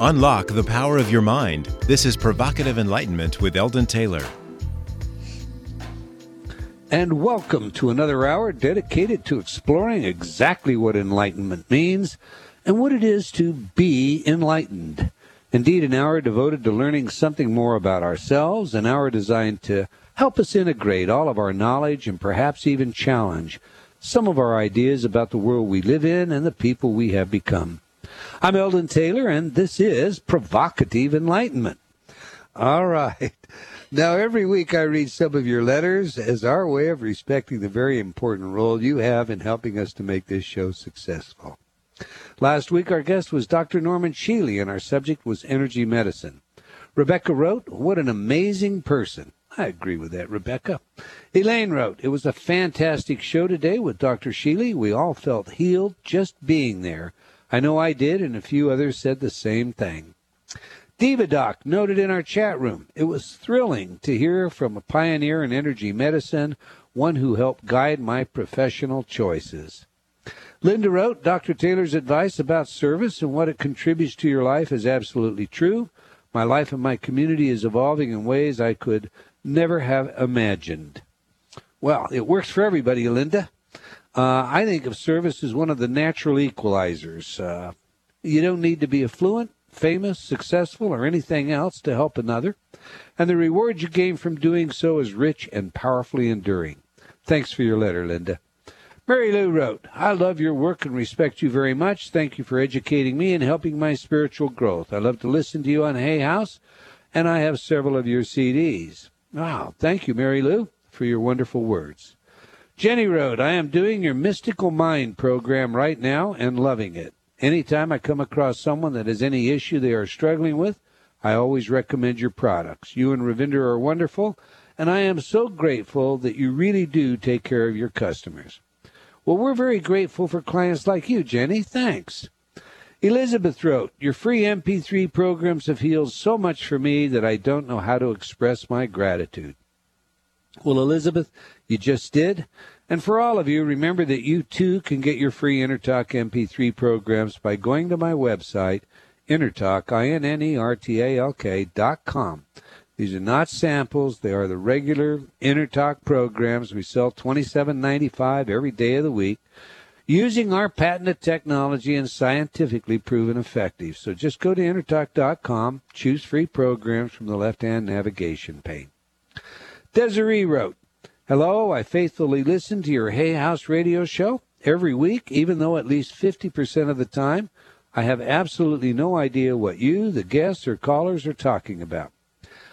Unlock the power of your mind. This is Provocative Enlightenment with Eldon Taylor. And welcome to another hour dedicated to exploring exactly what enlightenment means and what it is to be enlightened. Indeed, an hour devoted to learning something more about ourselves, an hour designed to help us integrate all of our knowledge and perhaps even challenge some of our ideas about the world we live in and the people we have become. I'm Eldon Taylor, and this is Provocative Enlightenment. All right. Now, every week I read some of your letters as our way of respecting the very important role you have in helping us to make this show successful. Last week, our guest was Dr. Norman Shealy, and our subject was energy medicine. Rebecca wrote, What an amazing person. I agree with that, Rebecca. Elaine wrote, It was a fantastic show today with Dr. Shealy. We all felt healed just being there. I know I did, and a few others said the same thing. Divadoc noted in our chat room, it was thrilling to hear from a pioneer in energy medicine, one who helped guide my professional choices. Linda wrote, Dr. Taylor's advice about service and what it contributes to your life is absolutely true. My life and my community is evolving in ways I could never have imagined. Well, it works for everybody, Linda. Uh, I think of service as one of the natural equalizers. Uh, you don't need to be affluent, famous, successful, or anything else to help another, and the reward you gain from doing so is rich and powerfully enduring. Thanks for your letter, Linda. Mary Lou wrote, I love your work and respect you very much. Thank you for educating me and helping my spiritual growth. I love to listen to you on Hay House, and I have several of your CDs. Wow, thank you, Mary Lou, for your wonderful words. Jenny wrote, I am doing your Mystical Mind program right now and loving it. Anytime I come across someone that has any issue they are struggling with, I always recommend your products. You and Ravinder are wonderful, and I am so grateful that you really do take care of your customers. Well, we're very grateful for clients like you, Jenny. Thanks. Elizabeth wrote, Your free MP3 programs have healed so much for me that I don't know how to express my gratitude. Well, Elizabeth, you just did. And for all of you, remember that you too can get your free InnerTalk MP3 programs by going to my website, InnerTalk, I-N-N-E-R-T-A-L-K dot com. These are not samples. They are the regular InnerTalk programs. We sell twenty-seven ninety-five every day of the week using our patented technology and scientifically proven effective. So just go to innertalk.com, choose free programs from the left-hand navigation pane. Desiree wrote, Hello, I faithfully listen to your Hay House radio show every week, even though at least 50% of the time I have absolutely no idea what you, the guests, or callers are talking about.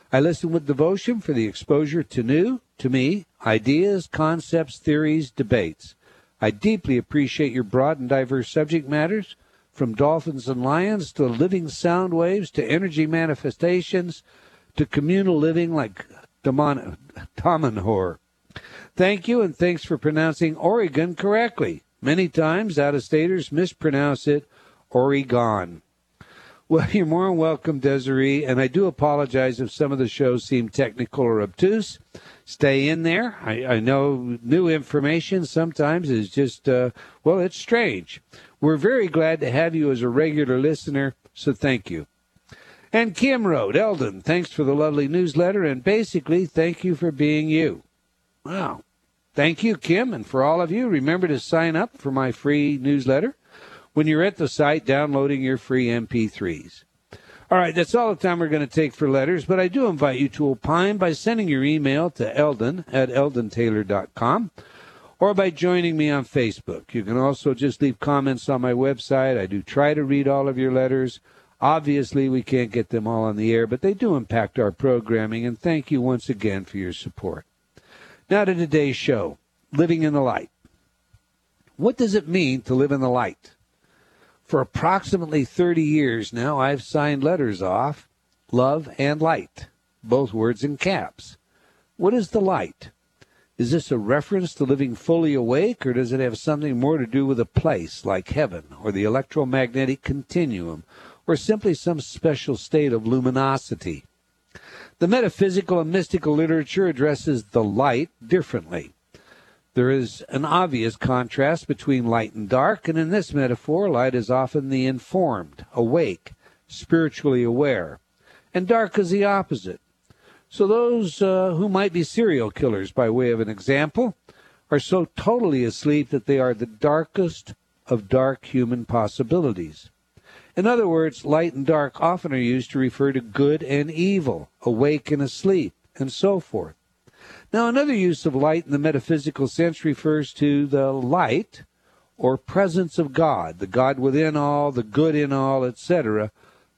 I listen with devotion for the exposure to new, to me, ideas, concepts, theories, debates. I deeply appreciate your broad and diverse subject matters, from dolphins and lions to living sound waves to energy manifestations to communal living like Damanhur. Thank you, and thanks for pronouncing Oregon correctly. Many times, out of staters mispronounce it Oregon. Well, you're more than welcome, Desiree, and I do apologize if some of the shows seem technical or obtuse. Stay in there. I, I know new information sometimes is just, uh, well, it's strange. We're very glad to have you as a regular listener, so thank you. And Kim wrote, Eldon, thanks for the lovely newsletter, and basically, thank you for being you. Wow. Thank you, Kim, and for all of you, remember to sign up for my free newsletter when you're at the site downloading your free MP3s. All right, that's all the time we're going to take for letters, but I do invite you to opine by sending your email to eldon at eldontaylor.com or by joining me on Facebook. You can also just leave comments on my website. I do try to read all of your letters. Obviously, we can't get them all on the air, but they do impact our programming, and thank you once again for your support. Now to today's show Living in the Light. What does it mean to live in the light? For approximately 30 years now, I've signed letters off love and light, both words in caps. What is the light? Is this a reference to living fully awake, or does it have something more to do with a place like heaven or the electromagnetic continuum, or simply some special state of luminosity? The metaphysical and mystical literature addresses the light differently. There is an obvious contrast between light and dark, and in this metaphor, light is often the informed, awake, spiritually aware. And dark is the opposite. So those uh, who might be serial killers, by way of an example, are so totally asleep that they are the darkest of dark human possibilities. In other words, light and dark often are used to refer to good and evil, awake and asleep, and so forth. Now, another use of light in the metaphysical sense refers to the light or presence of God, the God within all, the good in all, etc.,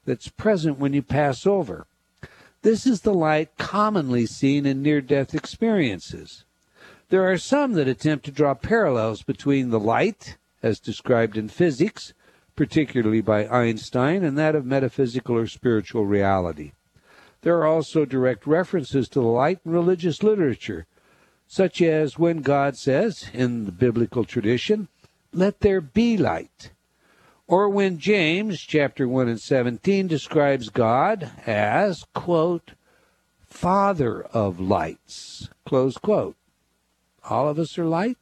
that's present when you pass over. This is the light commonly seen in near death experiences. There are some that attempt to draw parallels between the light, as described in physics, particularly by Einstein, and that of metaphysical or spiritual reality. There are also direct references to the light in religious literature, such as when God says, in the biblical tradition, let there be light. Or when James chapter 1 and 17 describes God as, quote, Father of lights, close quote. All of us are light,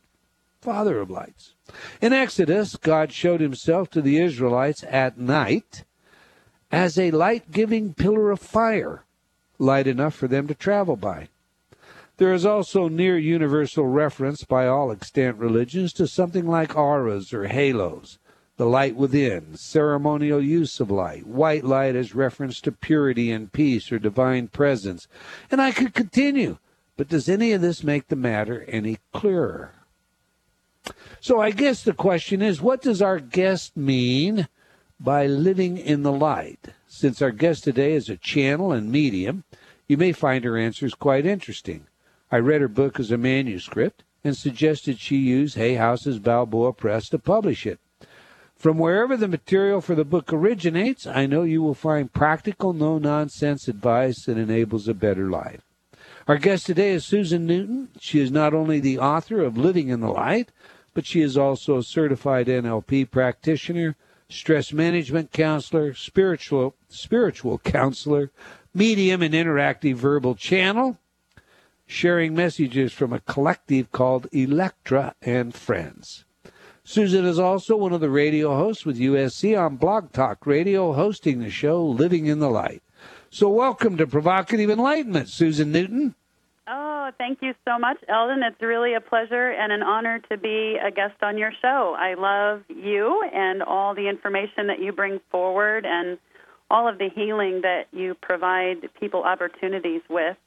Father of lights. In Exodus, God showed himself to the Israelites at night as a light giving pillar of fire, light enough for them to travel by. There is also near universal reference by all extant religions to something like auras or halos, the light within, ceremonial use of light, white light as reference to purity and peace or divine presence. And I could continue, but does any of this make the matter any clearer? So I guess the question is what does our guest mean by living in the light? Since our guest today is a channel and medium, you may find her answers quite interesting. I read her book as a manuscript and suggested she use Hay House's Balboa Press to publish it. From wherever the material for the book originates, I know you will find practical, no nonsense advice that enables a better life. Our guest today is Susan Newton. She is not only the author of Living in the Light, but she is also a certified NLP practitioner, stress management counselor, spiritual spiritual counselor, medium and interactive verbal channel, sharing messages from a collective called Electra and Friends. Susan is also one of the radio hosts with USC on Blog Talk Radio, hosting the show Living in the Light. So, welcome to Provocative Enlightenment, Susan Newton. Thank you so much, Eldon. It's really a pleasure and an honor to be a guest on your show. I love you and all the information that you bring forward and all of the healing that you provide people opportunities with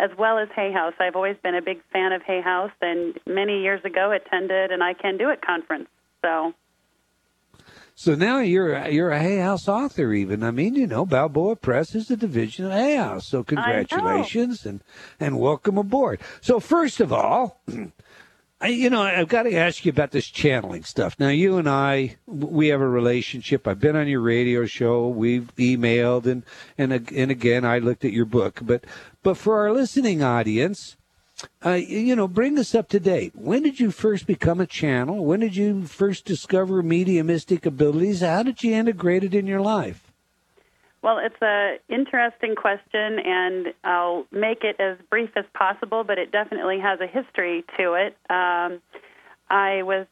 as well as Hay House. I've always been a big fan of Hay House, and many years ago attended an I Can Do It conference. So. So now you're a, you're a Hay House author, even. I mean, you know, Balboa Press is a division of Hay House. So congratulations and and welcome aboard. So first of all, I, you know, I've got to ask you about this channeling stuff. Now, you and I, we have a relationship. I've been on your radio show. We've emailed, and and and again, I looked at your book. But but for our listening audience, uh, you know, bring us up to date. When did you first become a channel? When did you first discover mediumistic abilities? How did you integrate it in your life? Well, it's an interesting question, and I'll make it as brief as possible, but it definitely has a history to it. Um, I was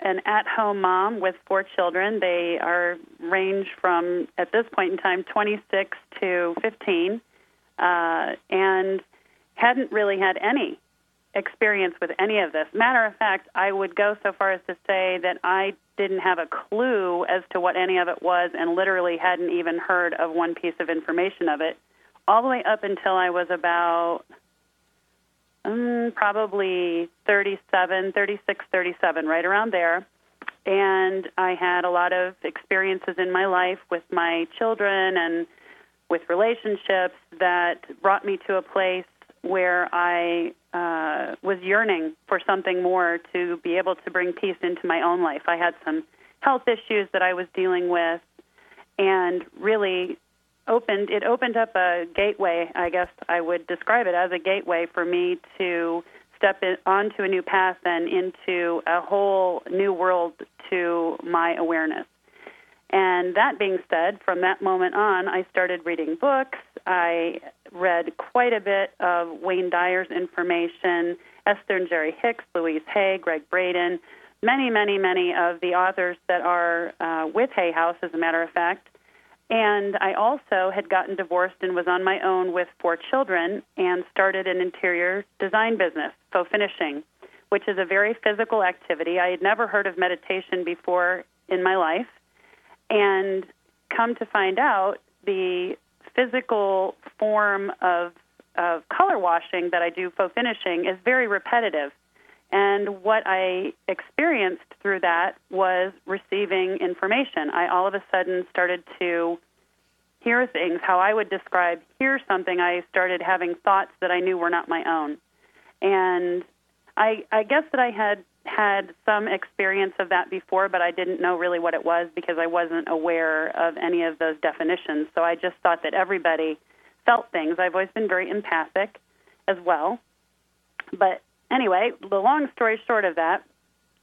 an at-home mom with four children. They are range from at this point in time 26 to 15, uh, and hadn't really had any experience with any of this. Matter of fact, I would go so far as to say that I didn't have a clue as to what any of it was and literally hadn't even heard of one piece of information of it all the way up until I was about um, probably 37, 36, 37, right around there. And I had a lot of experiences in my life with my children and with relationships that brought me to a place where I uh, was yearning for something more to be able to bring peace into my own life. I had some health issues that I was dealing with, and really opened it opened up a gateway. I guess I would describe it as a gateway for me to step in, onto a new path and into a whole new world to my awareness. And that being said, from that moment on, I started reading books. I read quite a bit of Wayne Dyer's information, Esther and Jerry Hicks, Louise Hay, Gregg Braden, many, many, many of the authors that are uh, with Hay House, as a matter of fact. And I also had gotten divorced and was on my own with four children and started an interior design business, faux finishing, which is a very physical activity. I had never heard of meditation before in my life. And come to find out, the physical form of, of color washing that I do faux finishing is very repetitive. And what I experienced through that was receiving information. I all of a sudden started to hear things, how I would describe hear something. I started having thoughts that I knew were not my own. And I, I guess that I had had some experience of that before, but I didn't know really what it was because I wasn't aware of any of those definitions. So I just thought that everybody felt things. I've always been very empathic as well. But anyway, the long story short of that,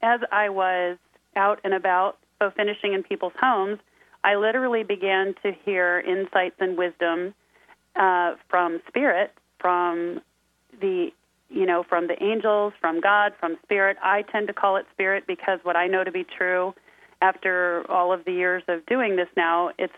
as I was out and about, so finishing in people's homes, I literally began to hear insights and wisdom uh, from spirit, from the you know, from the angels, from God, from spirit. I tend to call it spirit because what I know to be true after all of the years of doing this now, it's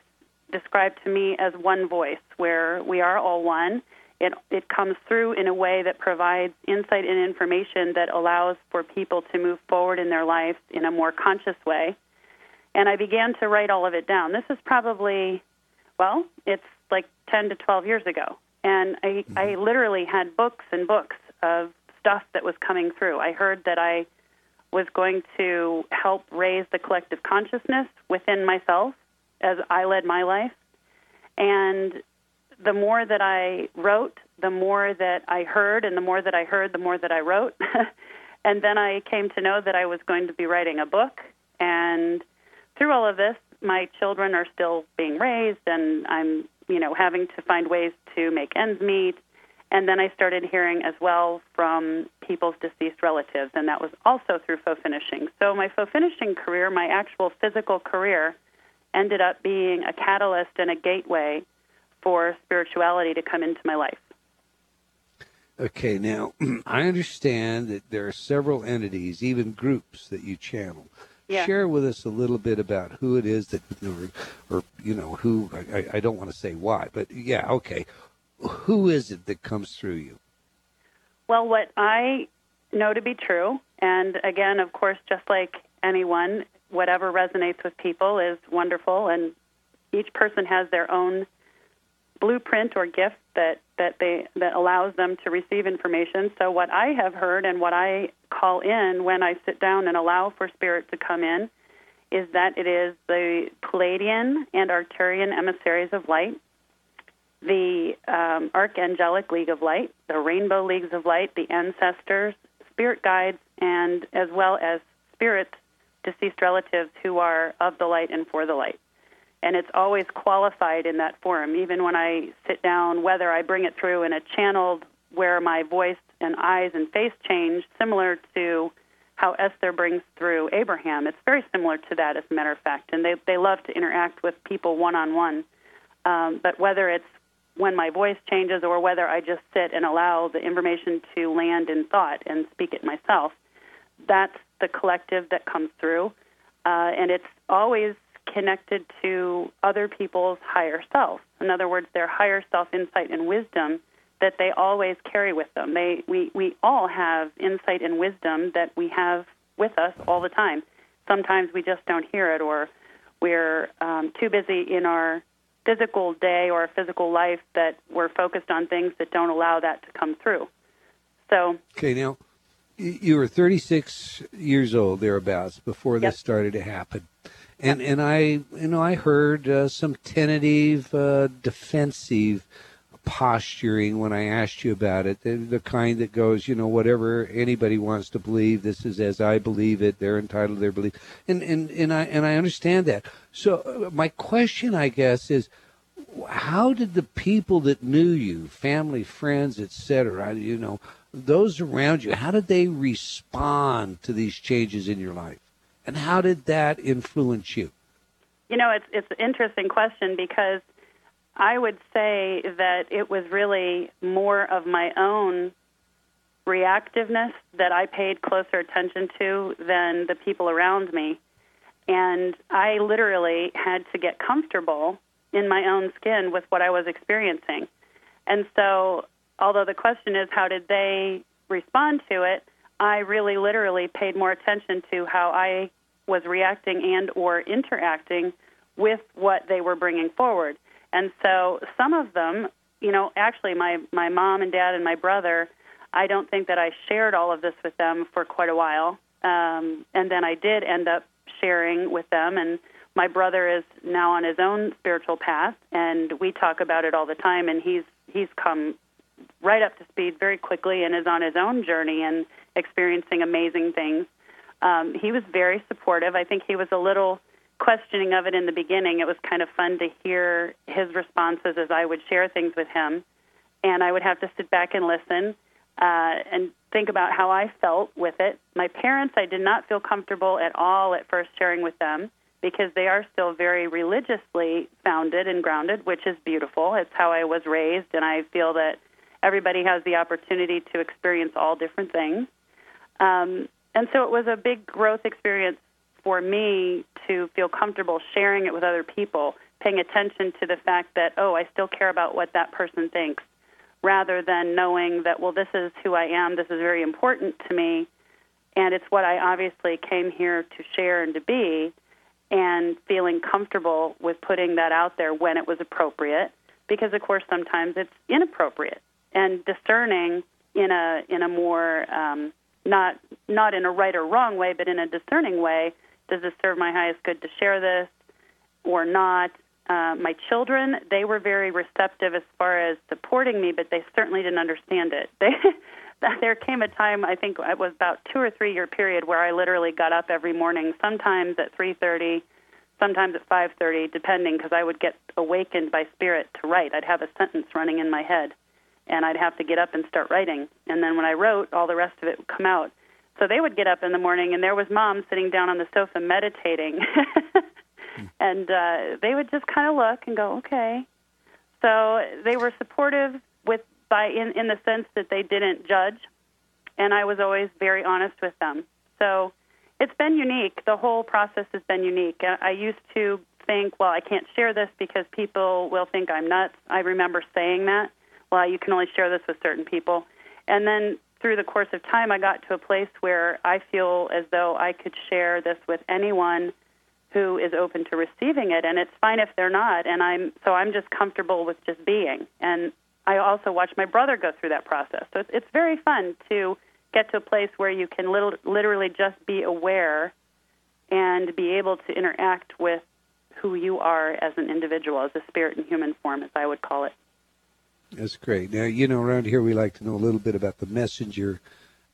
described to me as one voice where we are all one. It it comes through in a way that provides insight and information that allows for people to move forward in their lives in a more conscious way. And I began to write all of it down. This is probably well, it's like 10 to 12 years ago. And I, I mm-hmm. literally had books and books of stuff that was coming through. I heard that I was going to help raise the collective consciousness within myself as I led my life. And the more that I wrote, the more that I heard, and the more that I heard, the more that I wrote. and then I came to know that I was going to be writing a book. And through all of this, my children are still being raised, and I'm, you know, having to find ways to make ends meet and then I started hearing as well from people's deceased relatives, and that was also through faux finishing. So my faux finishing career, my actual physical career, ended up being a catalyst and a gateway for spirituality to come into my life. Okay, now I understand that there are several entities, even groups that you channel. Yeah. Share with us a little bit about who it is that, or, or you know, who, I, I don't want to say why, but yeah, okay who is it that comes through you? Well, what I know to be true, and again, of course, just like anyone, whatever resonates with people is wonderful, and each person has their own blueprint or gift that that they that allows them to receive information. So what I have heard and what I call in when I sit down and allow for spirit to come in is that it is the Pleiadian and Arcturian emissaries of light the um, Archangelic League of Light, the Rainbow Leagues of Light, the Ancestors, Spirit Guides, and as well as spirits, deceased relatives who are of the light and for the light. And it's always qualified in that form. Even when I sit down, whether I bring it through in a channeled where my voice and eyes and face change, similar to how Esther brings through Abraham. It's very similar to that, as a matter of fact. And they, they love to interact with people one on one. But whether it's when my voice changes or whether I just sit and allow the information to land in thought and speak it myself. That's the collective that comes through, uh, and it's always connected to other people's higher self. In other words, their higher self insight and wisdom that they always carry with them. They, we, we all have insight and wisdom that we have with us all the time. Sometimes we just don't hear it, or we're um, too busy in our physical day or a physical life that we're focused on things that don't allow that to come through. So okay, now you were 36 years old thereabouts before yep. this started to happen, and and I you know I heard uh, some tentative, uh, defensive posturing when I asked you about it, the, the, kind that goes, you know, whatever anybody wants to believe, this is as I believe it. They're entitled to their belief, and and and I and I understand that. So uh, my question, I guess, is. How did the people that knew you, family, friends, etc., you know, those around you, how did they respond to these changes in your life? And how did that influence you? You know, it's it's an interesting question because I would say that it was really more of my own reactiveness that I paid closer attention to than the people around me. And I literally had to get comfortable in my own skin with what I was experiencing. And so, although the question is how did they respond to it, I really literally paid more attention to how I was reacting and or interacting with what they were bringing forward. And so some of them, you know, actually my my mom and dad and my brother, I don't think that I shared all of this with them for quite a while. Um, and then I did end up sharing with them and my brother is now on his own spiritual path and we talk about it all the time and he's he's come right up to speed very quickly and is on his own journey and experiencing amazing things. Um, he was very supportive. I think he was a little questioning of it in the beginning. It was kind of fun to hear his responses as I would share things with him, and I would have to sit back and listen uh, and think about how I felt with it. My parents, I did not feel comfortable at all at first sharing with them because they are still very religiously founded and grounded, which is beautiful. It's how I was raised, and I feel that everybody has the opportunity to experience all different things. Um, and so it was a big growth experience for me to feel comfortable sharing it with other people, paying attention to the fact that, oh, I still care about what that person thinks, rather than knowing that, well, this is who I am, this is very important to me, and it's what I obviously came here to share and to be, and feeling comfortable with putting that out there when it was appropriate, because of course sometimes it's inappropriate, and discerning in a in a more um, not not in a right or wrong way, but in a discerning way. Does this serve my highest good to share this or not? Uh, my children, they were very receptive as far as supporting me, but they certainly didn't understand it. They, there came a time, I think it was about two or three year period, where I literally got up every morning, sometimes at 3:30, sometimes at 5:30, depending, because I would get awakened by spirit to write. I'd have a sentence running in my head, and I'd have to get up and start writing. And then when I wrote, all the rest of it would come out. So they would get up in the morning, and there was mom sitting down on the sofa meditating. and uh, they would just kind of look and go, okay. So they were supportive with by in in the sense that they didn't judge, and I was always very honest with them. So it's been unique. The whole process has been unique. I used to think, well, I can't share this because people will think I'm nuts. I remember saying that well, you can only share this with certain people. And then through the course of time, I got to a place where I feel as though I could share this with anyone who is open to receiving it, and it's fine if they're not. And I'm so I'm just comfortable with just being. And I also watch my brother go through that process. So it's, it's very fun to get to a place where you can little, literally just be aware and be able to interact with who you are as an individual, as a spirit in human form, as I would call it. That's great. Now, you know, around here we like to know a little bit about the messenger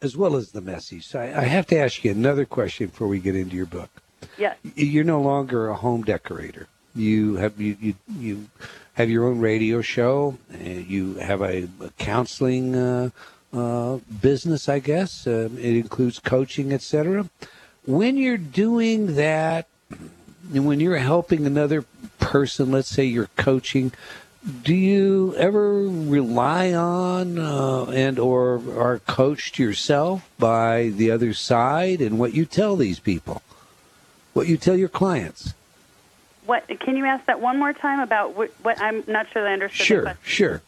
as well as the message. So I, I have to ask you another question before we get into your book. Yes. You're no longer a home decorator. You have you you, you have your own radio show. you have a, a counseling uh, uh, business, I guess. Uh, it includes coaching, etc. When you're doing that, when you're helping another person, let's say you're coaching do you ever rely on uh, and or are coached yourself by the other side and what you tell these people what you tell your clients what can you ask that one more time about what, what i'm not sure that i understood sure sure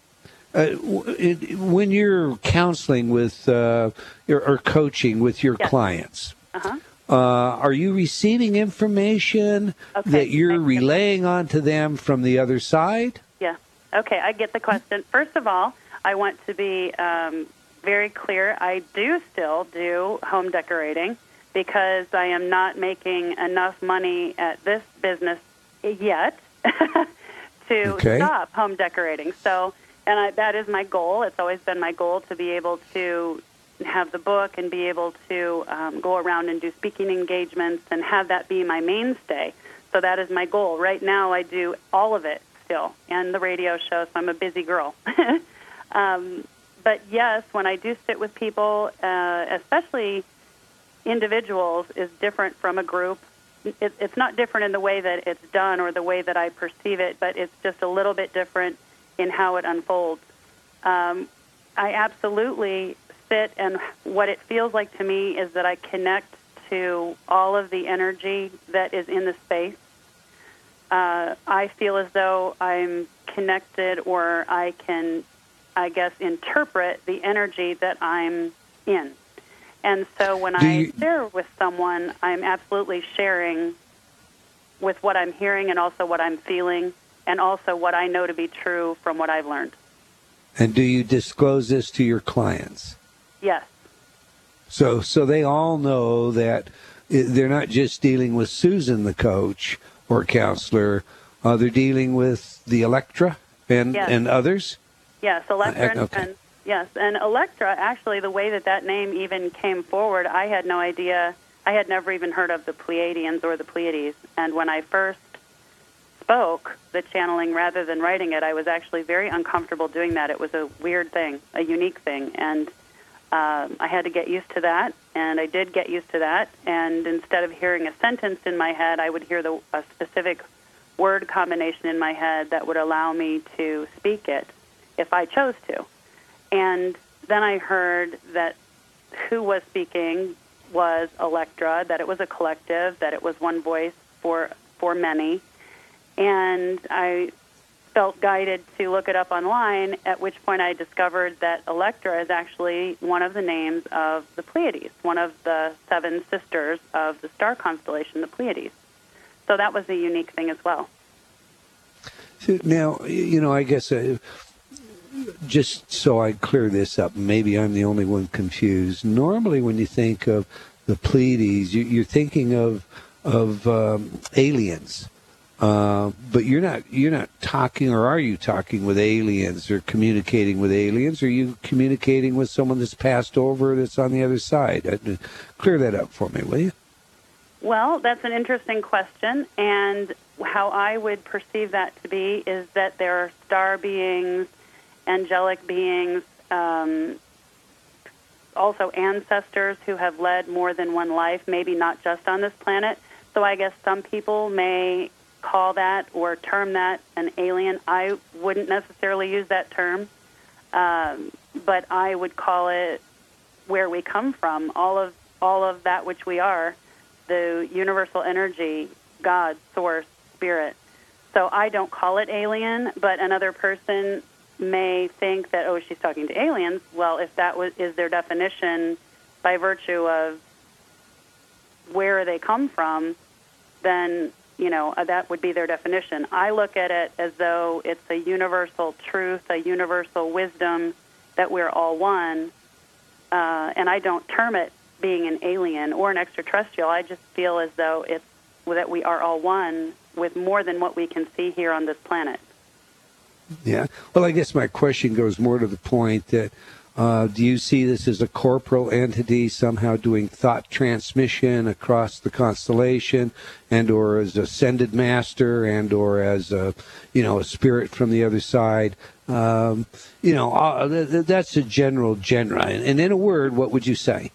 uh, it, when you're counseling with uh, or, or, coaching with your yes. clients uh-huh. Uh, are you receiving information okay. that you're relaying on to them from the other side? Okay, I get the question. First of all, I want to be um, very clear. I do still do home decorating because I am not making enough money at this business yet to okay. stop home decorating. So, and I, that is my goal. It's always been my goal to be able to have the book and be able to um, go around and do speaking engagements and have that be my mainstay. So that is my goal. Right now, I do all of it still and the radio show, so I'm a busy girl. um, but yes, when I do sit with people, uh, especially individuals, is different from a group. It, it's not different in the way that it's done or the way that I perceive it, but it's just a little bit different in how it unfolds. Um, I absolutely sit, and what it feels like to me is that I connect to all of the energy that is in the space uh, I feel as though I'm connected or I can, I guess, interpret the energy that I'm in. And so when Do I you- share with someone, I'm absolutely sharing with what I'm hearing and also what I'm feeling and also what I know to be true from what I've learned. And do you disclose this to your clients? Yes. So, so they all know that they're not just dealing with Susan, the coach or counselor. Uh, they're dealing with the Electra and Yes. and others. Yes, Electra. Uh, and- okay. and, yes, and Electra. Actually, the way that that name even came forward, I had no idea. I had never even heard of the Pleiadians or the Pleiades. And when I first spoke the channeling rather than writing it, I was actually very uncomfortable doing that. It was a weird thing, a unique thing, and um, I had to get used to that. And I did get used to that. And instead of hearing a sentence in my head, I would hear the a specific word combination in my head that would allow me to speak it if I chose to. And then I heard that who was speaking was Electra, that it was a collective, that it was one voice for for many. And I felt guided to look it up online, at which point I discovered that Electra is actually one of the names of the Pleiades, one of the seven sisters of the star constellation, the Pleiades. So that was a unique thing as well. Now, you know, I guess uh, just so I clear this up, maybe I'm the only one confused. Normally, when you think of the Pleiades, you, you're thinking of of um, aliens, uh, but you're not you're not talking, or are you talking with aliens, or communicating with aliens? Or are you communicating with someone that's passed over that's on the other side? Uh, Clear that up for me, will you? Well, that's an interesting question, and how I would perceive that to be is that there are star beings, angelic beings, um, also ancestors who have led more than one life, maybe not just on this planet. So I guess some people may call that or term that an alien. I wouldn't necessarily use that term, um, but I would call it where we come from. All of all of that which we are the universal energy, God, source, spirit. So I don't call it alien, but another person may think that oh she's talking to aliens. Well, if that was is their definition by virtue of where they come from, then you know uh, that would be their definition. I look at it as though it's a universal truth, a universal wisdom that we're all one, uh, and I don't term it being an alien or an extraterrestrial. I just feel as though it's that we are all one with more than what we can see here on this planet. Yeah. Well, I guess my question goes more to the point that uh, do you see this as a corporal entity somehow doing thought transmission across the constellation, and or as ascended master, and or as a you know a spirit from the other side? Um, you know, uh, th- th- that's a general genre. And, and in a word, what would you say?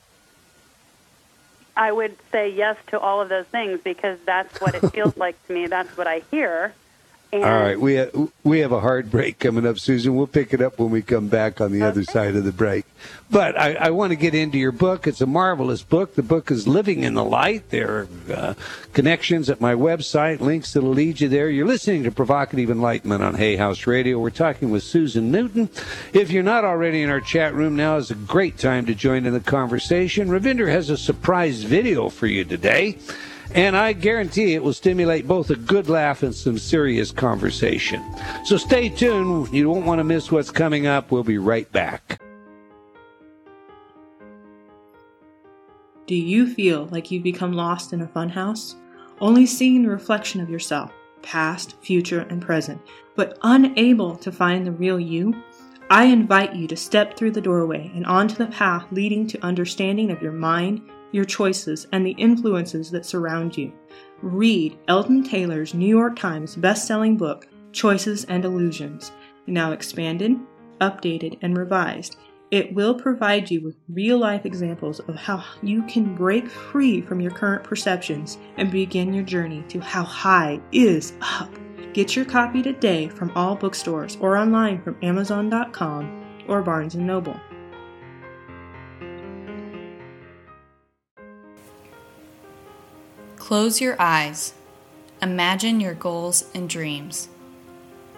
I would say yes to all of those things because that's what it feels like to me. That's what I hear. And All right, we have, we have a hard break coming up, Susan. We'll pick it up when we come back on the other side of the break. But I, I want to get into your book. It's a marvelous book. The book is Living in the Light. There are uh, connections at my website, links that'll lead you there. You're listening to Provocative Enlightenment on Hay House Radio. We're talking with Susan Newton. If you're not already in our chat room, now is a great time to join in the conversation. Ravinder has a surprise video for you today. And I guarantee it will stimulate both a good laugh and some serious conversation. So stay tuned. You won't want to miss what's coming up. We'll be right back. Do you feel like you've become lost in a funhouse? Only seeing the reflection of yourself, past, future, and present, but unable to find the real you? I invite you to step through the doorway and onto the path leading to understanding of your mind, your choices, and the influences that surround you. Read Eldon Taylor's New York Times best-selling book, Choices and Illusions, now expanded, updated, and revised. It will provide you with real life examples of how you can break free from your current perceptions and begin your journey to how high is up. Get your copy today from all bookstores or online from Amazon.com or Barnes & Noble. Close your eyes. Imagine your goals and dreams.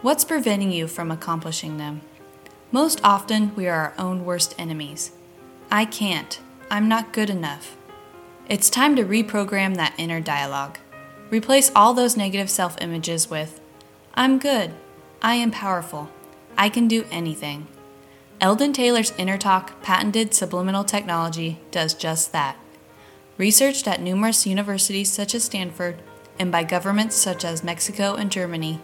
What's preventing you from accomplishing them? Most often, we are our own worst enemies. I can't. I'm not good enough. It's time to reprogram that inner dialogue. Replace all those negative self images with I'm good. I am powerful. I can do anything. Eldon Taylor's Inner Talk patented subliminal technology does just that. Researched at numerous universities such as Stanford and by governments such as Mexico and Germany,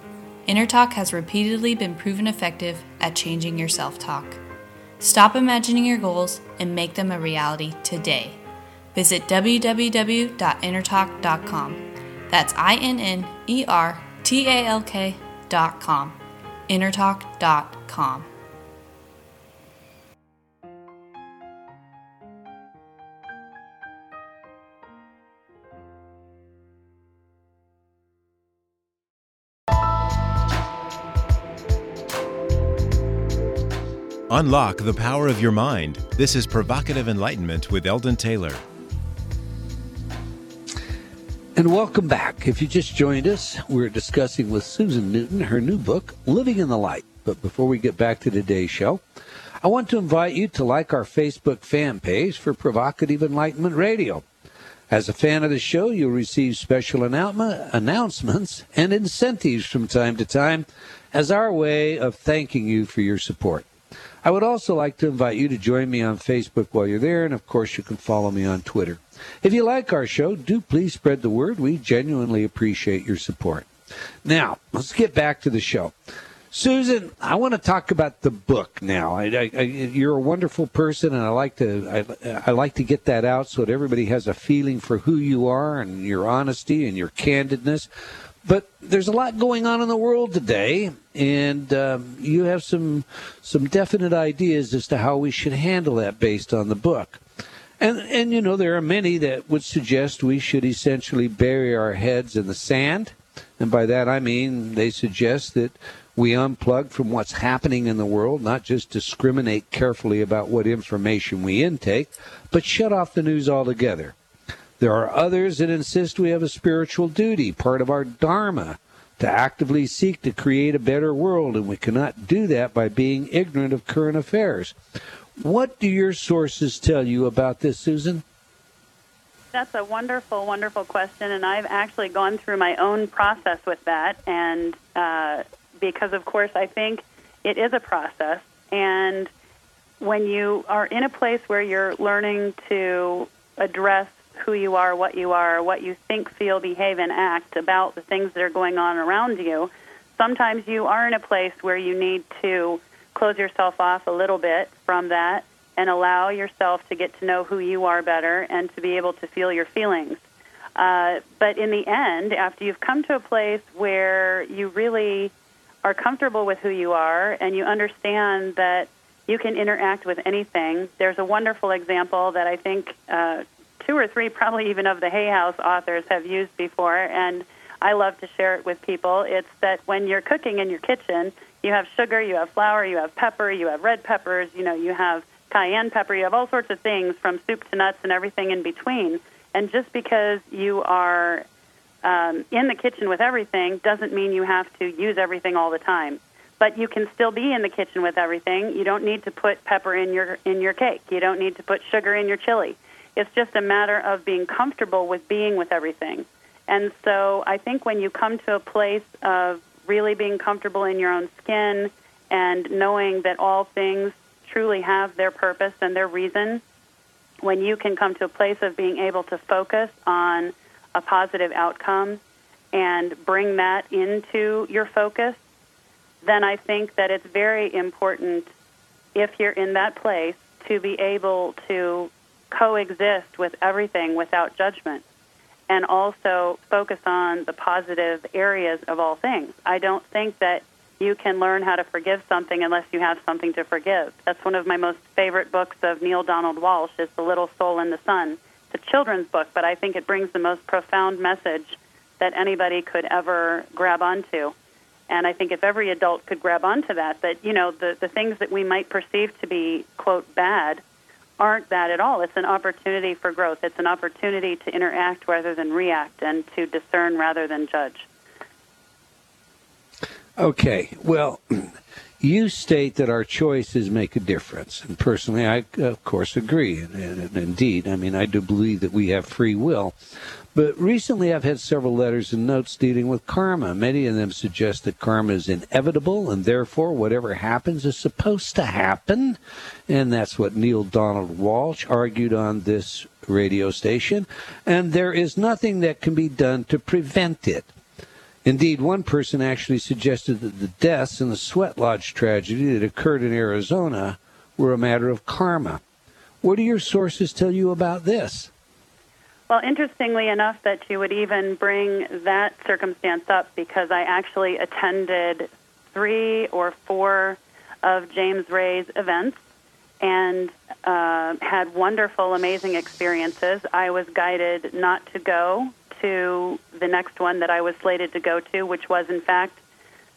Inner Talk has repeatedly been proven effective at changing your self talk. Stop imagining your goals and make them a reality today. Visit www.innertalk.com. That's I N N E R T A L K.com. Innertalk.com. Unlock the power of your mind. This is Provocative Enlightenment with Eldon Taylor. And welcome back. If you just joined us, we're discussing with Susan Newton her new book, Living in the Light. But before we get back to today's show, I want to invite you to like our Facebook fan page for Provocative Enlightenment Radio. As a fan of the show, you'll receive special announcements and incentives from time to time as our way of thanking you for your support. I would also like to invite you to join me on Facebook while you're there, and of course, you can follow me on Twitter. If you like our show, do please spread the word. We genuinely appreciate your support. Now, let's get back to the show. Susan, I want to talk about the book now. I, I, I, you're a wonderful person, and I like to I, like to get that out so that everybody has a feeling for who you are and your honesty and your candidness. But there's a lot going on in the world today, and um, you have some some definite ideas as to how we should handle that based on the book. And and you know there are many that would suggest we should essentially bury our heads in the sand, and by that I mean they suggest that we unplug from what's happening in the world, not just discriminate carefully about what information we intake, but shut off the news altogether. There are others that insist we have a spiritual duty, part of our dharma, to actively seek to create a better world, and we cannot do that by being ignorant of current affairs. What do your sources tell you about this, Susan? That's a wonderful, wonderful question, and I've actually gone through my own process with that. And uh, because, of course, I think it is a process. And when you are in a place where you're learning to address who you are, what you are, what you think, feel, behave, and act about the things that are going on around you, sometimes you are in a place where you need to close yourself off a little bit from that and allow yourself to get to know who you are better and to be able to feel your feelings. Uh, but in the end, after you've come to a place where you really are comfortable with who you are and you understand that you can interact with anything, there's a wonderful example that I think uh, two or three, probably even of the Hay House authors, have used before, and I love to share it with people. It's that when you're cooking in your kitchen, you have sugar, you have flour, you have pepper, you have red peppers, you know, you have cayenne pepper, you have all sorts of things from soup to nuts and everything in between. And just because you are um, in the kitchen with everything doesn't mean you have to use everything all the time. But you can still be in the kitchen with everything. You don't need to put pepper in your in your cake. You don't need to put sugar in your chili. It's just a matter of being comfortable with being with everything. And so I think when you come to a place of really being comfortable in your own skin and knowing that all things truly have their purpose and their reason, when you can come to a place of being able to focus on a positive outcome and bring that into your focus, then I think that it's very important if you're in that place to be able to coexist with everything without judgment and also focus on the positive areas of all things. I don't think that you can learn how to forgive something unless you have something to forgive. That's one of my most favorite books of Neale Donald Walsch is The Little Soul and the Sun. It's a children's book, but I think it brings the most profound message that anybody could ever grab onto. And I think if every adult could grab onto that, that, you know, the, the things that we might perceive to be, quote, bad aren't that at all. It's an opportunity for growth. It's an opportunity to interact rather than react and to discern rather than judge. Okay. Well, you state that our choices make a difference. And personally, I, of course, agree. And, and, indeed, I mean, I do believe that we have free will. But recently, I've had several letters and notes dealing with karma. Many of them suggest that karma is inevitable, and therefore, whatever happens is supposed to happen. And that's what Neale Donald Walsch argued on this radio station. And there is nothing that can be done to prevent it. Indeed, one person actually suggested that the deaths in the Sweat Lodge tragedy that occurred in Arizona were a matter of karma. What do your sources tell you about this? Well, interestingly enough, that you would even bring that circumstance up because I actually attended three or four of James Ray's events and uh, had wonderful, amazing experiences. I was guided not to go to the next one that I was slated to go to, which was, in fact,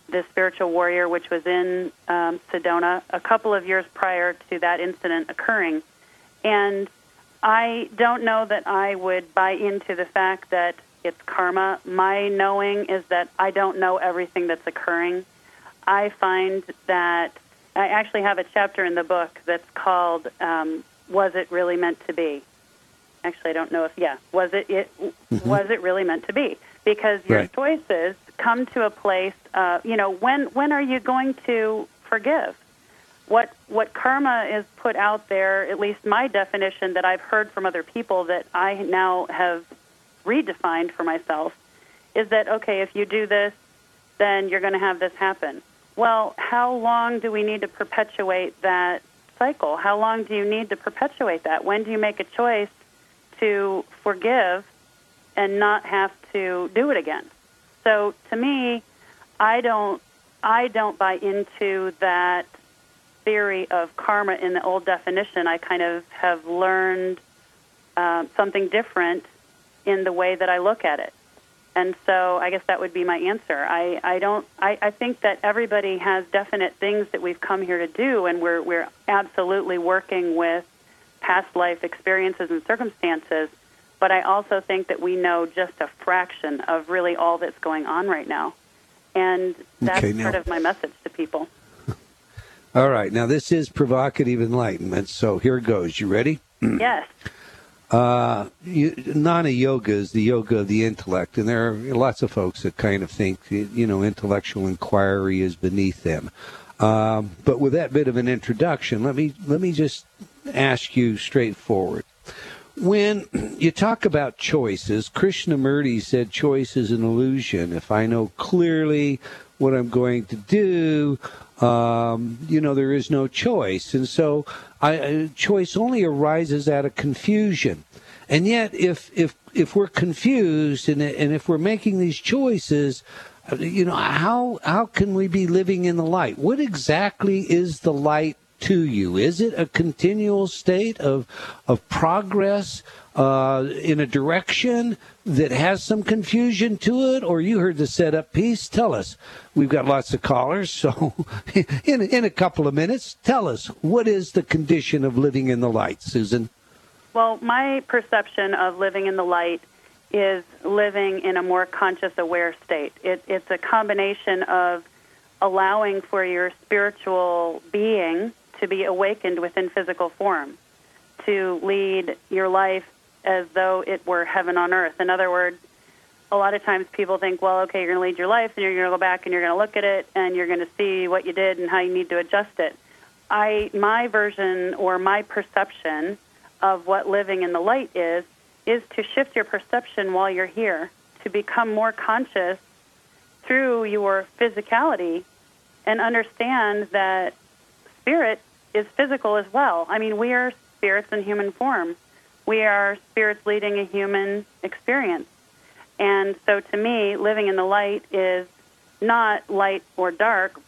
the Spiritual Warrior, which was in um, Sedona a couple of years prior to that incident occurring. And I don't know that I would buy into the fact that it's karma. My knowing is that I don't know everything that's occurring. I find that I actually have a chapter in the book that's called um, "Was It Really Meant to Be?" Actually, I don't know if yeah, was it it mm-hmm. was it really meant to be? Because your right. choices come to a place. Uh, you know, when when are you going to forgive? what what karma is put out there, at least my definition that I've heard from other people that I now have redefined for myself, is that okay, if you do this, then you're going to have this happen. Well, how long do we need to perpetuate that cycle? How long do you need to perpetuate that? When do you make a choice to forgive and not have to do it again? So to me, I don't I don't buy into that theory of karma in the old definition, I kind of have learned um, something different in the way that I look at it. And so I guess that would be my answer. I, I don't I, I think that everybody has definite things that we've come here to do and we're we're absolutely working with past life experiences and circumstances. But I also think that we know just a fraction of really all that's going on right now. And that's okay, sort of my message to people. All right. Now, this is provocative enlightenment. So here goes. You ready? yes. Uh, you, Jnana yoga is the yoga of the intellect, and there are lots of folks that kind of think, you know, intellectual inquiry is beneath them. Um, but with that bit of an introduction, let me let me just ask you straightforward. When you talk about choices, Krishnamurti said choice is an illusion. If I know clearly what I'm going to do, um, you know, there is no choice. And so I, choice only arises out of confusion. And yet, if, if, if we're confused and, and if we're making these choices, you know, how, how can we be living in the light? What exactly is the light to you? Is it a continual state of, of progress uh, in a direction that has some confusion to it? Or you heard the setup piece? Tell us. We've got lots of callers, so in, in a couple of minutes, tell us what is the condition of living in the light, Susan? Well, my perception of living in the light is living in a more conscious, aware state. It, it's a combination of allowing for your spiritual being to be awakened within physical form, to lead your life as though it were heaven on earth. In other words, a lot of times people think, well, okay, you're going to lead your life, and you're going to go back and you're going to look at it, and you're going to see what you did and how you need to adjust it. I, my version or my perception of what living in the light is, is to shift your perception while you're here, to become more conscious through your physicality and understand that spirit is physical as well. I mean, we are spirits in human form. We are spirits leading a human experience. And so to me, living in the light is not light or dark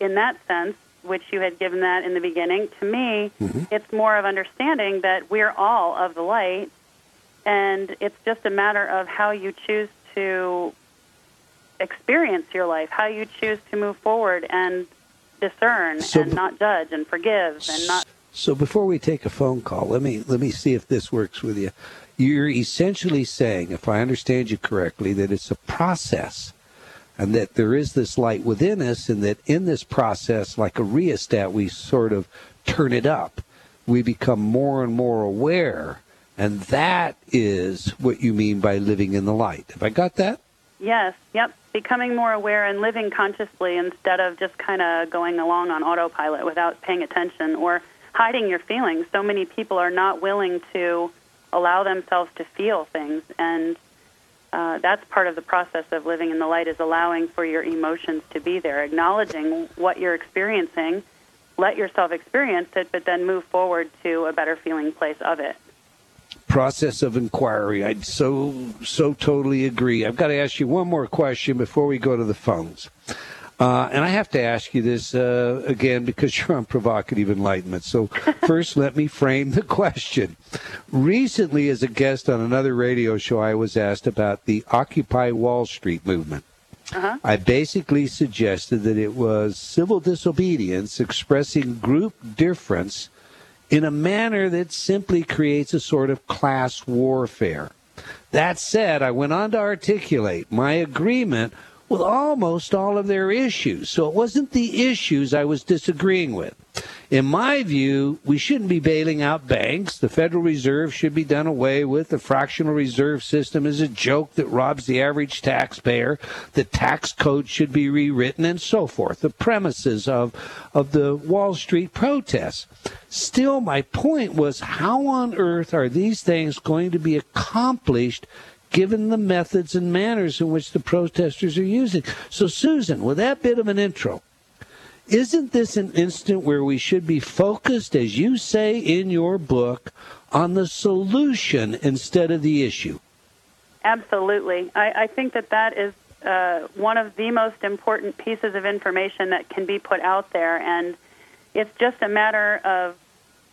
in that sense, which you had given that in the beginning. To me, mm-hmm. it's more of understanding that we're all of the light, and it's just a matter of how you choose to experience your life, how you choose to move forward and discern so, and not judge and forgive and not. So before we take a phone call, let me let me see if this works with you. You're essentially saying, if I understand you correctly, that it's a process. and that there is this light within us, and that in this process, like a rheostat, we sort of turn it up. We become more and more aware, and that is what you mean by living in the light. Have I got that? Yes, yep. Becoming more aware and living consciously instead of just kind of going along on autopilot without paying attention or hiding your feelings. So many people are not willing to allow themselves to feel things, and uh, that's part of the process of living in the light is allowing for your emotions to be there, acknowledging what you're experiencing, let yourself experience it, but then move forward to a better feeling place of it process of inquiry. I so so totally agree. I've got to ask you one more question before we go to the phones. Uh, and I have to ask you this uh, again because you're on provocative enlightenment. So, first, let me frame the question. Recently, as a guest on another radio show, I was asked about the Occupy Wall Street movement. Uh-huh. I basically suggested that it was civil disobedience expressing group difference in a manner that simply creates a sort of class warfare. That said, I went on to articulate my agreement with almost all of their issues. So it wasn't the issues I was disagreeing with. In my view, we shouldn't be bailing out banks. The Federal Reserve should be done away with. The fractional reserve system is a joke that robs the average taxpayer. The tax code should be rewritten and so forth. The premises of, of the Wall Street protests. Still, my point was how on earth are these things going to be accomplished given the methods and manners in which the protesters are using? So, Susan, with that bit of an intro, isn't this an instant where we should be focused, as you say in your book, on the solution instead of the issue? Absolutely. I, I think that that is uh, one of the most important pieces of information that can be put out there. And it's just a matter of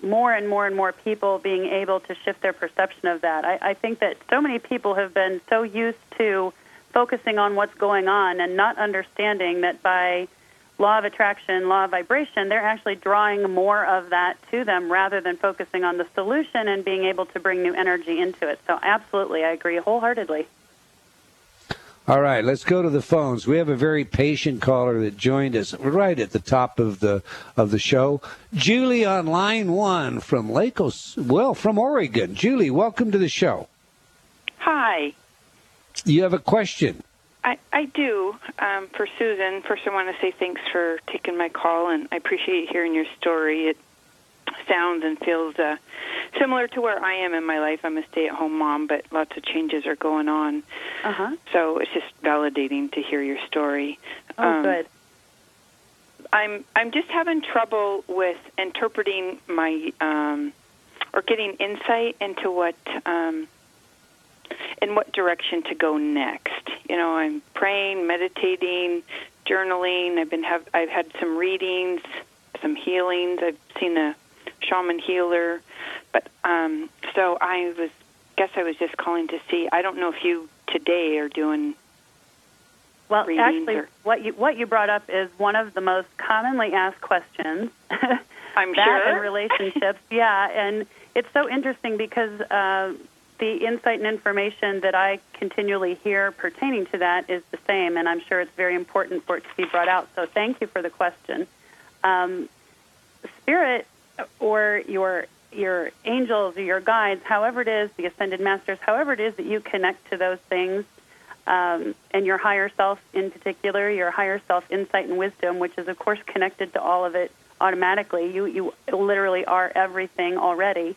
more and more and more people being able to shift their perception of that. I, I think that so many people have been so used to focusing on what's going on and not understanding that by law of attraction, law of vibration, they're actually drawing more of that to them rather than focusing on the solution and being able to bring new energy into it. So, absolutely, I agree wholeheartedly. All right, let's go to the phones. We have a very patient caller that joined us right at the top of the of the show. Julie on line one from Lagos, well, from Oregon. Julie, welcome to the show. Hi. You have a question. I, I do. Um, for Susan, first I want to say thanks for taking my call, and I appreciate hearing your story. It sounds and feels uh, similar to where I am in my life. I'm a stay-at-home mom, but lots of changes are going on. Uh-huh. So it's just validating to hear your story. Oh, um, good. I'm I'm just having trouble with interpreting my um, or getting insight into what um, in what direction to go next. You know, I'm praying, meditating, journaling. I've been have I've had some readings, some healings. I've seen a shaman healer, but um, so I was guess I was just calling to see. I don't know if you today are doing. Well, actually, or, what you what you brought up is one of the most commonly asked questions. I'm that sure in relationships, yeah, and it's so interesting because uh, the insight and information that I continually hear pertaining to that is the same, and I'm sure it's very important for it to be brought out. So thank you for the question. Um, spirit or your your angels or your guides, however it is, the ascended masters, however it is that you connect to those things, um, and your higher self in particular, your higher self insight and wisdom, which is of course connected to all of it automatically. You you literally are everything already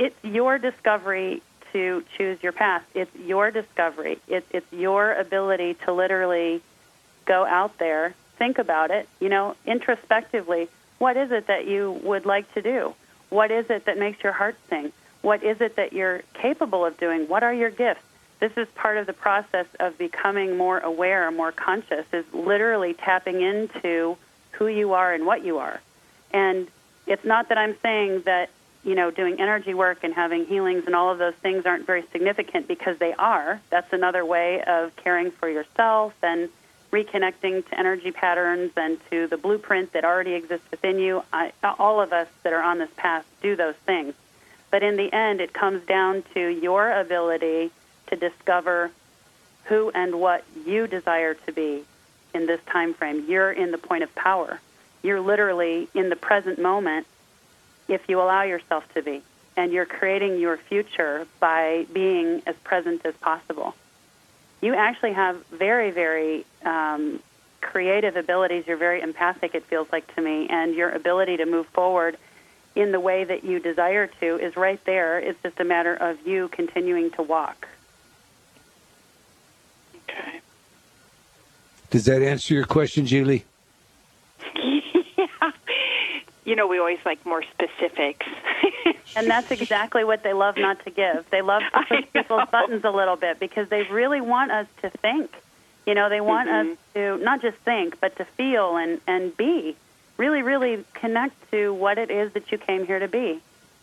it's your discovery to choose your path. It's your discovery. It's it's your ability to literally go out there, think about it, you know, introspectively. What is it that you would like to do? What is it that makes your heart sing? What is it that you're capable of doing? What are your gifts? This is part of the process of becoming more aware, more conscious, is literally tapping into who you are and what you are. And it's not that I'm saying that you know, doing energy work and having healings and all of those things aren't very significant because they are. That's another way of caring for yourself and reconnecting to energy patterns and to the blueprint that already exists within you. I, all of us that are on this path do those things. But in the end, it comes down to your ability to discover who and what you desire to be in this time frame. You're in the point of power. You're literally in the present moment if you allow yourself to be. And you're creating your future by being as present as possible. You actually have very, very um, creative abilities. You're very empathic, it feels like to me. And your ability to move forward in the way that you desire to is right there. It's just a matter of you continuing to walk. Okay. Does that answer your question, Julie? yeah. You know, we always like more specifics. And that's exactly what they love not to give. They love to push people's buttons a little bit because they really want us to think. You know, they want mm-hmm. us to not just think, but to feel and, and be. Really, really connect to what it is that you came here to be.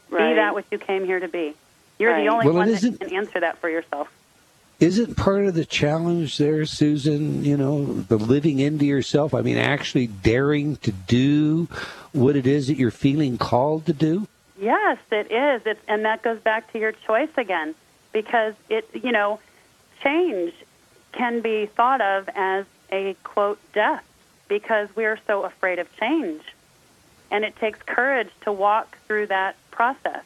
Right. Be that what you came here to be. You're right. the only well, one that can answer that for yourself. Isn't part of the challenge there, Susan, you know, the living into yourself? I mean, actually daring to do what it is that you're feeling called to do? Yes, it is. It's, and that goes back to your choice again because it, you know, change can be thought of as a quote death because we're so afraid of change. And it takes courage to walk through that process.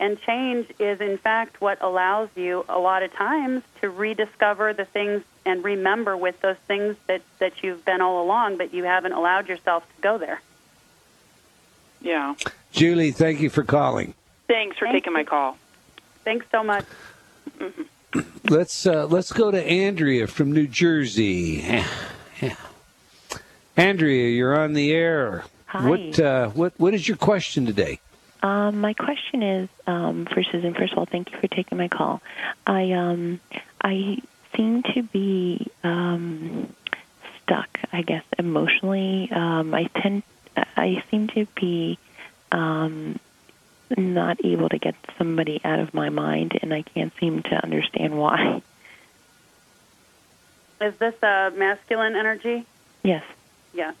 And change is, in fact, what allows you a lot of times to rediscover the things and remember with those things that, that you've been all along, but you haven't allowed yourself to go there. Yeah. Julie, thank you for calling. Thanks for Thank taking you. my call. Thanks so much. Mm-hmm. Let's uh, let's go to Andrea from New Jersey. Andrea, you're on the air. Hi. What uh, what what is your question today? Um, my question is um, for Susan. First of all, thank you for taking my call. I um, I seem to be um, stuck. I guess emotionally, um, I tend I seem to be um, not able to get somebody out of my mind, and I can't seem to understand why. Is this a masculine energy? Yes. Yeah.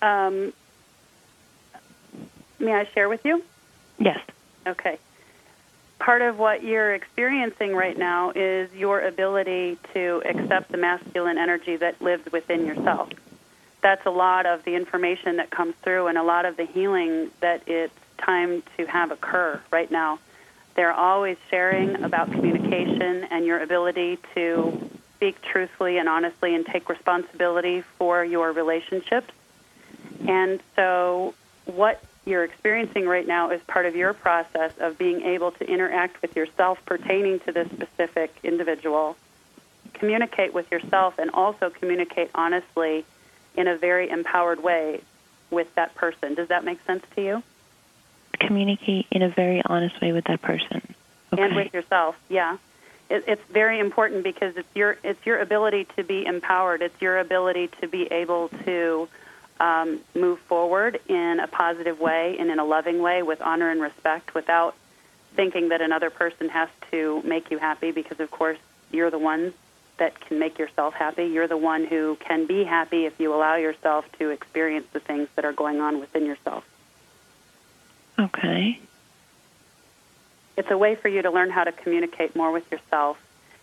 Um, may I share with you? Yes. Okay. Part of what you're experiencing right now is your ability to accept the masculine energy that lives within yourself. That's a lot of the information that comes through and a lot of the healing that it's time to have occur right now. They're always sharing about communication and your ability to speak truthfully and honestly and take responsibility for your relationships. And so, what you're experiencing right now is part of your process of being able to interact with yourself pertaining to this specific individual, communicate with yourself, and also communicate honestly in a very empowered way with that person. Does that make sense to you? Communicate in a very honest way with that person. Okay. And with yourself, yeah. It, it's very important because it's your it's your ability to be empowered. It's your ability to be able to um, move forward in a positive way and in a loving way with honor and respect without thinking that another person has to make you happy because of course you're the one that can make yourself happy. You're the one who can be happy if you allow yourself to experience the things that are going on within yourself. Okay. It's a way for you to learn how to communicate more with yourself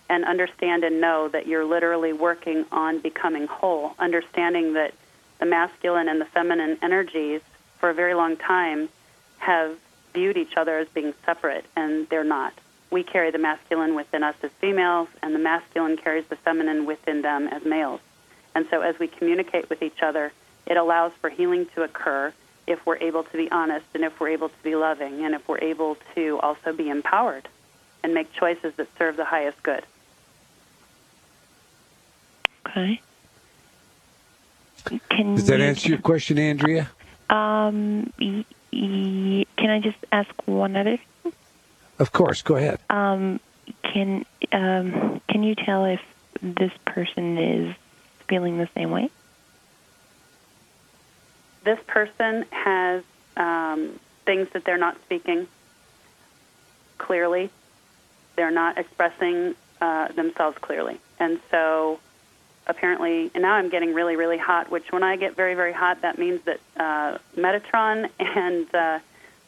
and understand and know that you're literally working on becoming whole, understanding that the masculine and the feminine energies for a very long time have viewed each other as being separate, and they're not. We carry the masculine within us as females, and the masculine carries the feminine within them as males. And so, as we communicate with each other, it allows for healing to occur if we're able to be honest, and if we're able to be loving, and if we're able to also be empowered and make choices that serve the highest good. Okay. Can Does that answer your question, Andrea? Um, y- y- can I just ask one other? Of course. Go ahead. Um, can um, can you tell if this person is feeling the same way? This person has um, things that they're not speaking clearly. They're not expressing uh, themselves clearly. And so apparently, and now I'm getting really, really hot, which when I get very, very hot, that means that uh, Metatron and uh,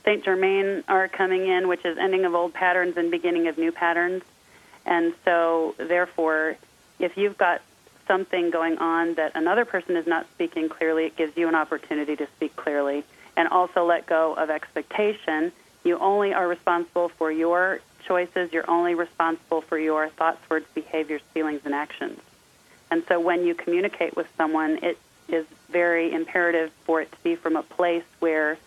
Saint Germain are coming in, which is ending of old patterns and beginning of new patterns. And so, therefore, if you've got something going on that another person is not speaking clearly, it gives you an opportunity to speak clearly and also let go of expectation. You only are responsible for your choices, you're only responsible for your thoughts, words, behaviors, feelings, and actions. And so when you communicate with someone, it is very imperative for it to be from a place where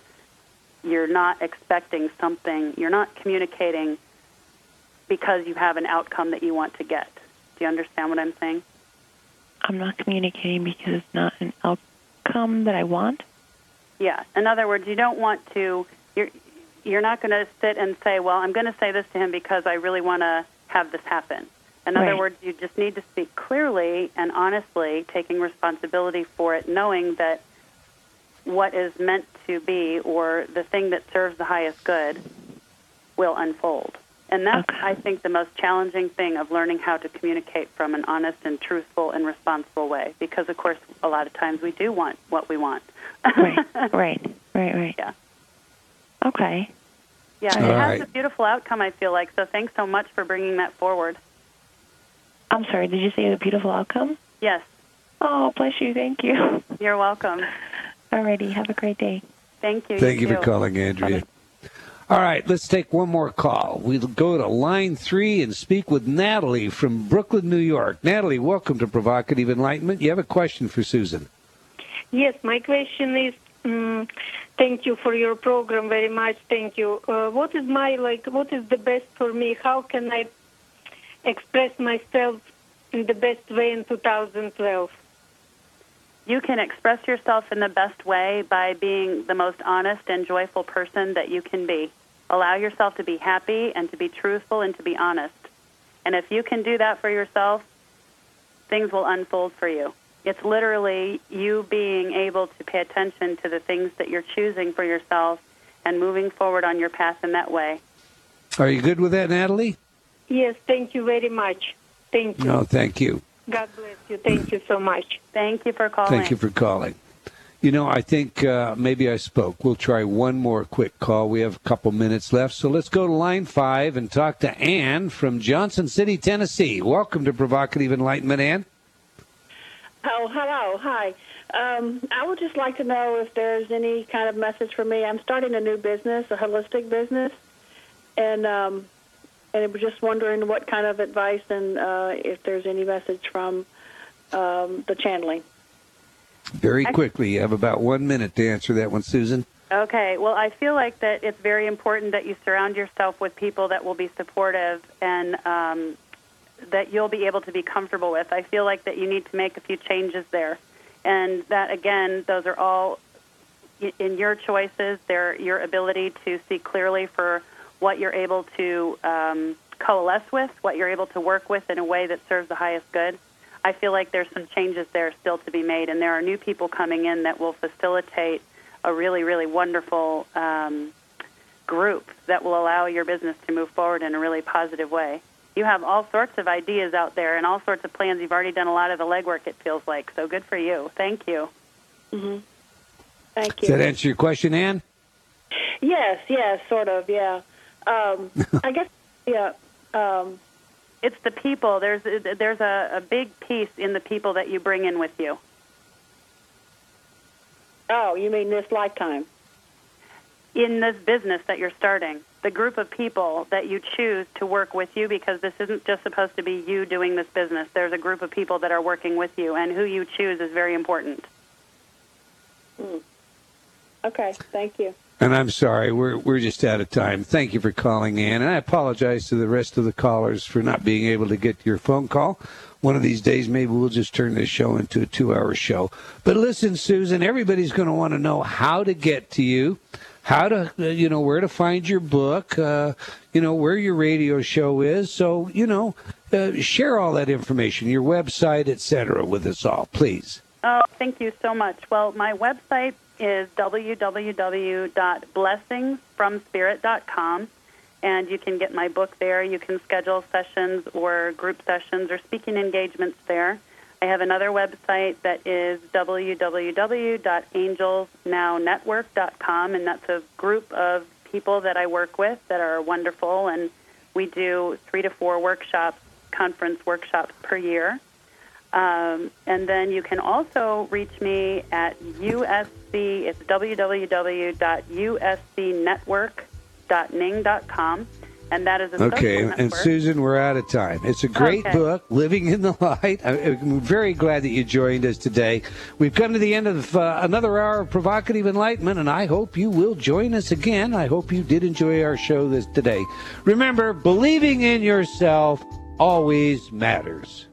you're not expecting something, you're not communicating because you have an outcome that you want to get. Do you understand what I'm saying? I'm not communicating because it's not an outcome that I want. Yeah. In other words, you don't want to. You're you're not going to sit and say, "Well, I'm going to say this to him because I really want to have this happen." In Right. other words, you just need to speak clearly and honestly, taking responsibility for it, knowing that what is meant to be or the thing that serves the highest good will unfold. And that's, Okay. I think, the most challenging thing of learning how to communicate from an honest and truthful and responsible way. Because, of course, a lot of times we do want what we want. Right, right, right, right. Yeah. Okay. Yeah, it All has right. a beautiful outcome, I feel like. So thanks so much for bringing that forward. I'm sorry. Did you say a beautiful outcome? Yes, Oh, bless you. Thank you. you're welcome. Alrighty. Have a great day. Thank you. Thank you for calling, Andrea. All right, let's take one more call. We'll go to line three and speak with Natalie from Brooklyn, New York. Natalie, welcome to Provocative Enlightenment. You have a question for Susan. Yes, my question is, um, thank you for your program very much. Thank you. Uh, what is my like? What is the best for me? How can I express myself in the best way in 2012? You can express yourself in the best way by being the most honest and joyful person that you can be. Allow yourself to be happy and to be truthful and to be honest. And if you can do that for yourself, things will unfold for you. It's literally you being able to pay attention to the things that you're choosing for yourself and moving forward on your path in that way. Are you good with that, Natalie? Yes, thank you very much. Thank you. No, thank you. God bless you. Thank you so much. Thank you for calling. Thank you for calling. You know, I think uh, maybe I spoke. We'll try one more quick call. We have a couple minutes left. So let's go to line five and talk to Ann from Johnson City, Tennessee. Welcome to Provocative Enlightenment, Ann. Oh, hello. Hi. Um, I would just like to know if there's any kind of message for me. I'm starting a new business, a holistic business, and um, and I was just wondering what kind of advice and uh, if there's any message from um, the channeling. Very quickly, you have about one minute to answer that one, Susan. Okay. Well, I feel like that it's very important that you surround yourself with people that will be supportive and um, that you'll be able to be comfortable with. I feel like that you need to make a few changes there, and that again, those are all in your choices. They're your ability to see clearly for what you're able to um, coalesce with, what you're able to work with in a way that serves the highest good. I feel like there's some changes there still to be made, and there are new people coming in that will facilitate a really, really wonderful um, group that will allow your business to move forward in a really positive way. You have all sorts of ideas out there and all sorts of plans. You've already done a lot of the legwork, it feels like. So good for you. Thank you. Mm-hmm. Thank Does you. that answer your question, Ann? Yes, yes, sort of, yeah. Um, I guess, yeah. Um, It's the people. There's there's a, a big piece in the people that you bring in with you. oh, you mean this lifetime? in this business that you're starting, the group of people that you choose to work with you, because this isn't just supposed to be you doing this business. There's a group of people that are working with you, and who you choose is very important. Hmm. Okay, thank you. And I'm sorry, we're we're just out of time. Thank you for calling, in. and I apologize to the rest of the callers for not being able to get your phone call. One of these days, maybe we'll just turn this show into a two-hour show. But listen, Susan, everybody's going to want to know how to get to you, how to, uh, you know, where to find your book, uh, you know, where your radio show is. So, you know, uh, share all that information, your website, etc., with us all, please. Oh, thank you so much. Well, my website is www.blessingsfromspirit.com, and you can get my book there. You can schedule sessions or group sessions or speaking engagements there. I have another website that is www.angelsnownetwork.com, and that's a group of people that I work with that are wonderful, and we do three to four workshops, conference workshops per year. Um, and then you can also reach me at USC, it's www.uscnetwork.ning.com. And that is a Okay, and network. Susan, we're out of time. It's a great Okay. book, Living in the Light. I'm very glad that you joined us today. We've come to the end of uh, another hour of provocative enlightenment, and I hope you will join us again. I hope you did enjoy our show this today. Remember, believing in yourself always matters.